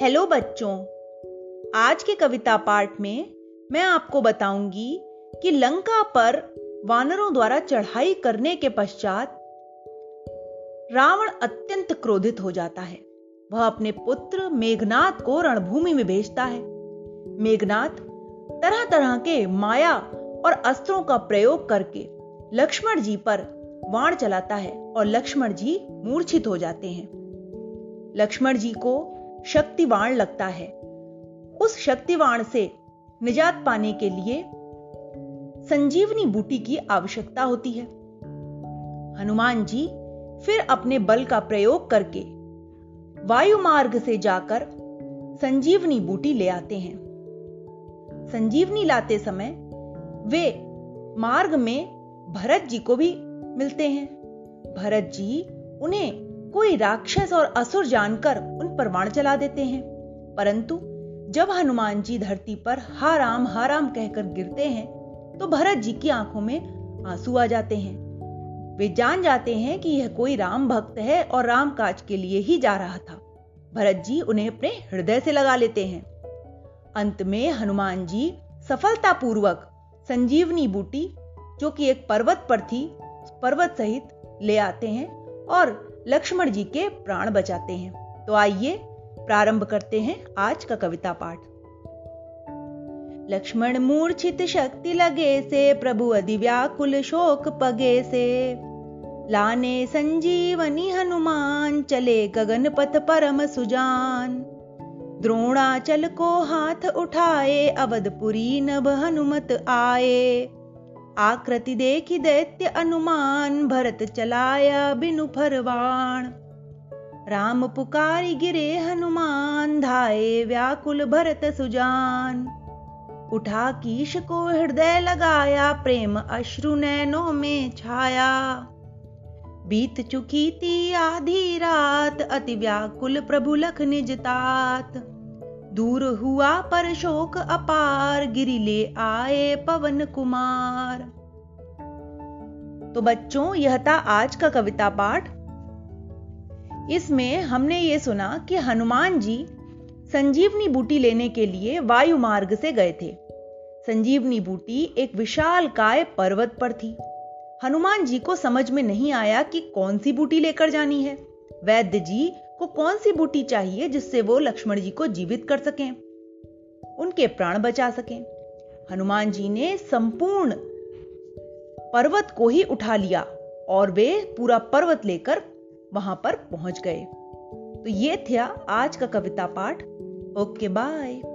Hello बच्चों, आज के कविता पाठ में मैं आपको बताऊँगी कि लंका पर वानरों द्वारा चढ़ाई करने के पश्चात रावण अत्यंत क्रोधित हो जाता है। वह अपने पुत्र मेघनाथ को रणभूमि में भेजता है। मेघनाथ तरह तरह के माया और अस्त्रों का प्रयोग करके लक्ष्मण जी पर वाण चलाता है और लक्ष्मण जी मूर्छित हो जाते हैं। लक्ष्मण जी को शक्तिवाण लगता है। उस शक्तिवाण से निजात पाने के लिए संजीवनी बूटी की आवश्यकता होती है। हनुमान जी फिर अपने बल का प्रयोग करके वायु मार्ग से जाकर संजीवनी बूटी ले आते हैं। संजीवनी लाते समय वे मार्ग में भरत जी को भी मिलते हैं। भरत जी उन्हें कोई राक्षस और असुर जानकर उन पर वाण चला देते हैं। परंतु जब हनुमान जी धरती पर हा राम हा राम कहकर गिरते हैं तो भरत जी की आँखों में आँसू आ जाते हैं। वे जान जाते हैं कि यह कोई राम भक्त है और राम काज के लिए ही जा रहा था। भरत जी उन्हें अपने हृदय से लगा लेते हैं। अंत में हनुमान जी सफलतापूर्वक संजीवनी बूटी, जो कि एक पर्वत पर थी पर्वत सहित ले आते हैं और लक्ष्मण जी के प्राण बचाते हैं। तो आइए प्रारंभ करते हैं आज का कविता पाठ। लक्ष्मण मूर्छित शक्ति लगे से, प्रभु अधि व्याकुल शोक पगे से। लाने संजीवनी हनुमान, चले गगन पथ परम सुजान। द्रोणाचल को हाथ उठाए, अवधपुरी नभ हनुमत आए। आकृति देखी दैत्य अनुमान, भरत चलाया बिनु फरवाण। राम पुकारी गिरे हनुमान, धाये व्याकुल भरत सुजान। उठा कीश को हृदय लगाया, प्रेम अश्रु नैनों में छाया। बीत चुकी थी आधी रात, अति व्याकुल प्रभु लख निजतात। दूर हुआ पर शोक अपार गिरी ले आए पवन कुमार। तो बच्चों, यह था आज का कविता पाठ। इसमें हमने ये सुना कि हनुमान जी संजीवनी बूटी लेने के लिए वायु मार्ग से गए थे। संजीवनी बूटी एक विशाल काय पर्वत पर थी। हनुमान जी को समझ में नहीं आया कि कौन सी बूटी लेकर जानी है। वैद्य जी को कौन सी बूटी चाहिए जिससे वो लक्ष्मण जी को जीवित कर सकें, उनके प्राण बचा सकें। हनुमान जी ने संपूर्ण पर्वत को ही उठा लिया और वे पूरा पर्वत लेकर वहाँ पर पहुँच गए। तो ये था आज का कविता पाठ। Okay, bye.